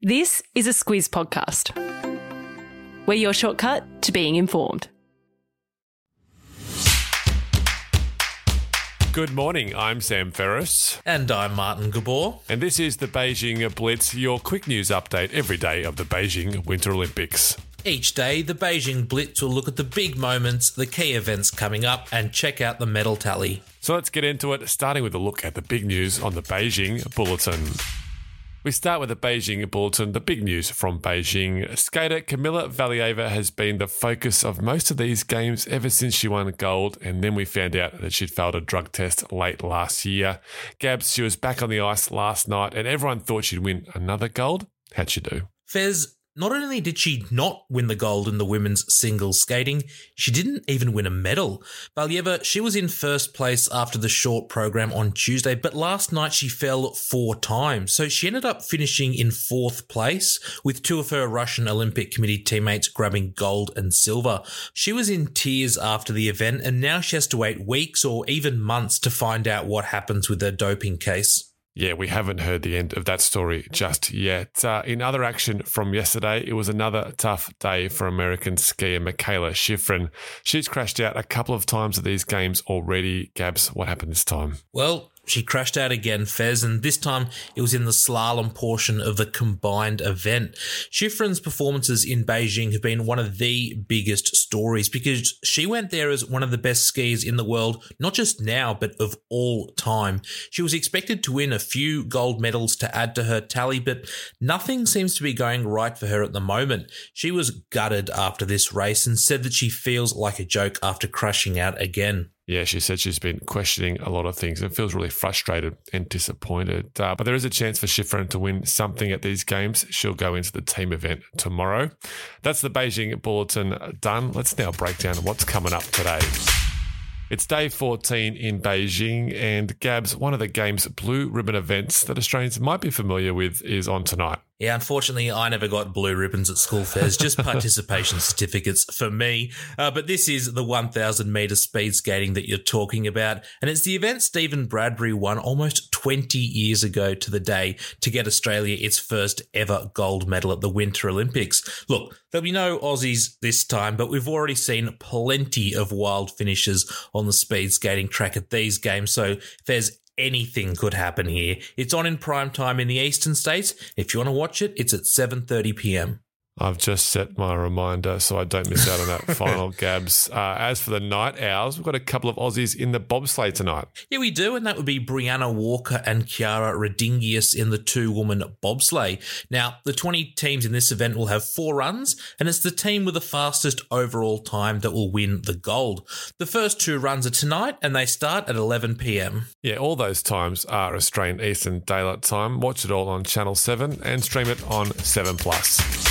This is a Squiz podcast. We're your shortcut to being informed. Good morning, I'm Sam Ferris. And I'm Martin Gabor. And this is the Beijing Blitz, your quick news update every day of the Beijing Winter Olympics. Each day, the Beijing Blitz will look at the big moments, the key events coming up, and check out the medal tally. So let's get into it, starting with a look at the big news on the Beijing Bulletin. We start with the Beijing Bulletin, the big news from Beijing. Skater Kamila Valieva has been the focus of most of these games ever since she won gold, and then we found out that she'd failed a drug test late last year. Gabs, she was back on the ice last night, and everyone thought she'd win another gold. How'd she do? Fez, not only did she not win the gold in the women's singles skating, she didn't even win a medal. Valieva, she was in first place after the short program on Tuesday, but last night she fell four times. So she ended up finishing in fourth place with two of her Russian Olympic Committee teammates grabbing gold and silver. She was in tears after the event and now she has to wait weeks or even months to find out what happens with her doping case. Yeah, we haven't heard the end of that story just yet. Uh, in other action from yesterday, it was another tough day for American skier Mikaela Shiffrin. She's crashed out a couple of times at these games already. Gabs, what happened this time? Well, she crashed out again, Fez, and this time it was in the slalom portion of the combined event. Shiffrin's performances in Beijing have been one of the biggest stories because she went there as one of the best skiers in the world, not just now, but of all time. She was expected to win a few gold medals to add to her tally, but nothing seems to be going right for her at the moment. She was gutted after this race and said that she feels like a joke after crashing out again. Yeah, she said she's been questioning a lot of things and feels really frustrated and disappointed. Uh, but there is a chance for Shiffrin to win something at these games. She'll go into the team event tomorrow. That's the Beijing Bulletin done. Let's now break down what's coming up today. It's day 14 in Beijing, and Gabs, one of the game's blue ribbon events that Australians might be familiar with, is on tonight. Yeah, unfortunately, I never got blue ribbons at school fairs, just participation certificates for me. Uh, but this is the 1000 metre speed skating that you're talking about. And it's the event Steven Bradbury won almost 20 years ago to the day to get Australia its first ever gold medal at the Winter Olympics. Look, there'll be no Aussies this time, but we've already seen plenty of wild finishes on the speed skating track at these games. So if there's anything could happen here. It's on in prime time in the eastern states. If you want to watch it, it's at 7:30 p.m. I've just set my reminder so I don't miss out on that final Gabs. Uh, as for the night owls, we've got a couple of Aussies in the bobsleigh tonight. Yeah, we do, and that would be Breeana Walker and Kiara Reddingius in the two woman bobsleigh. Now, the 20 teams in this event will have four runs, and it's the team with the fastest overall time that will win the gold. The first two runs are tonight, and they start at 11 p.m. Yeah, all those times are Australian Eastern Daylight Time. Watch it all on Channel 7 and stream it on 7 Plus.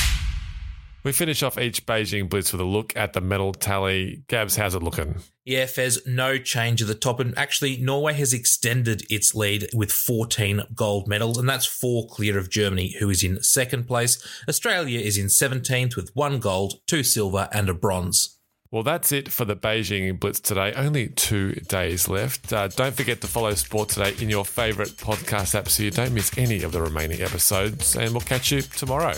We finish off each Beijing Blitz with a look at the medal tally. Gabs, how's it looking? Yeah, Fez, no change at the top. And actually, Norway has extended its lead with 14 gold medals, and that's four clear of Germany, who is in second place. Australia is in 17th with one gold, two silver, and a bronze. Well, that's it for the Beijing Blitz today. Only two days left. Uh, don't forget to follow Sport Today in your favourite podcast app so you don't miss any of the remaining episodes. And we'll catch you tomorrow.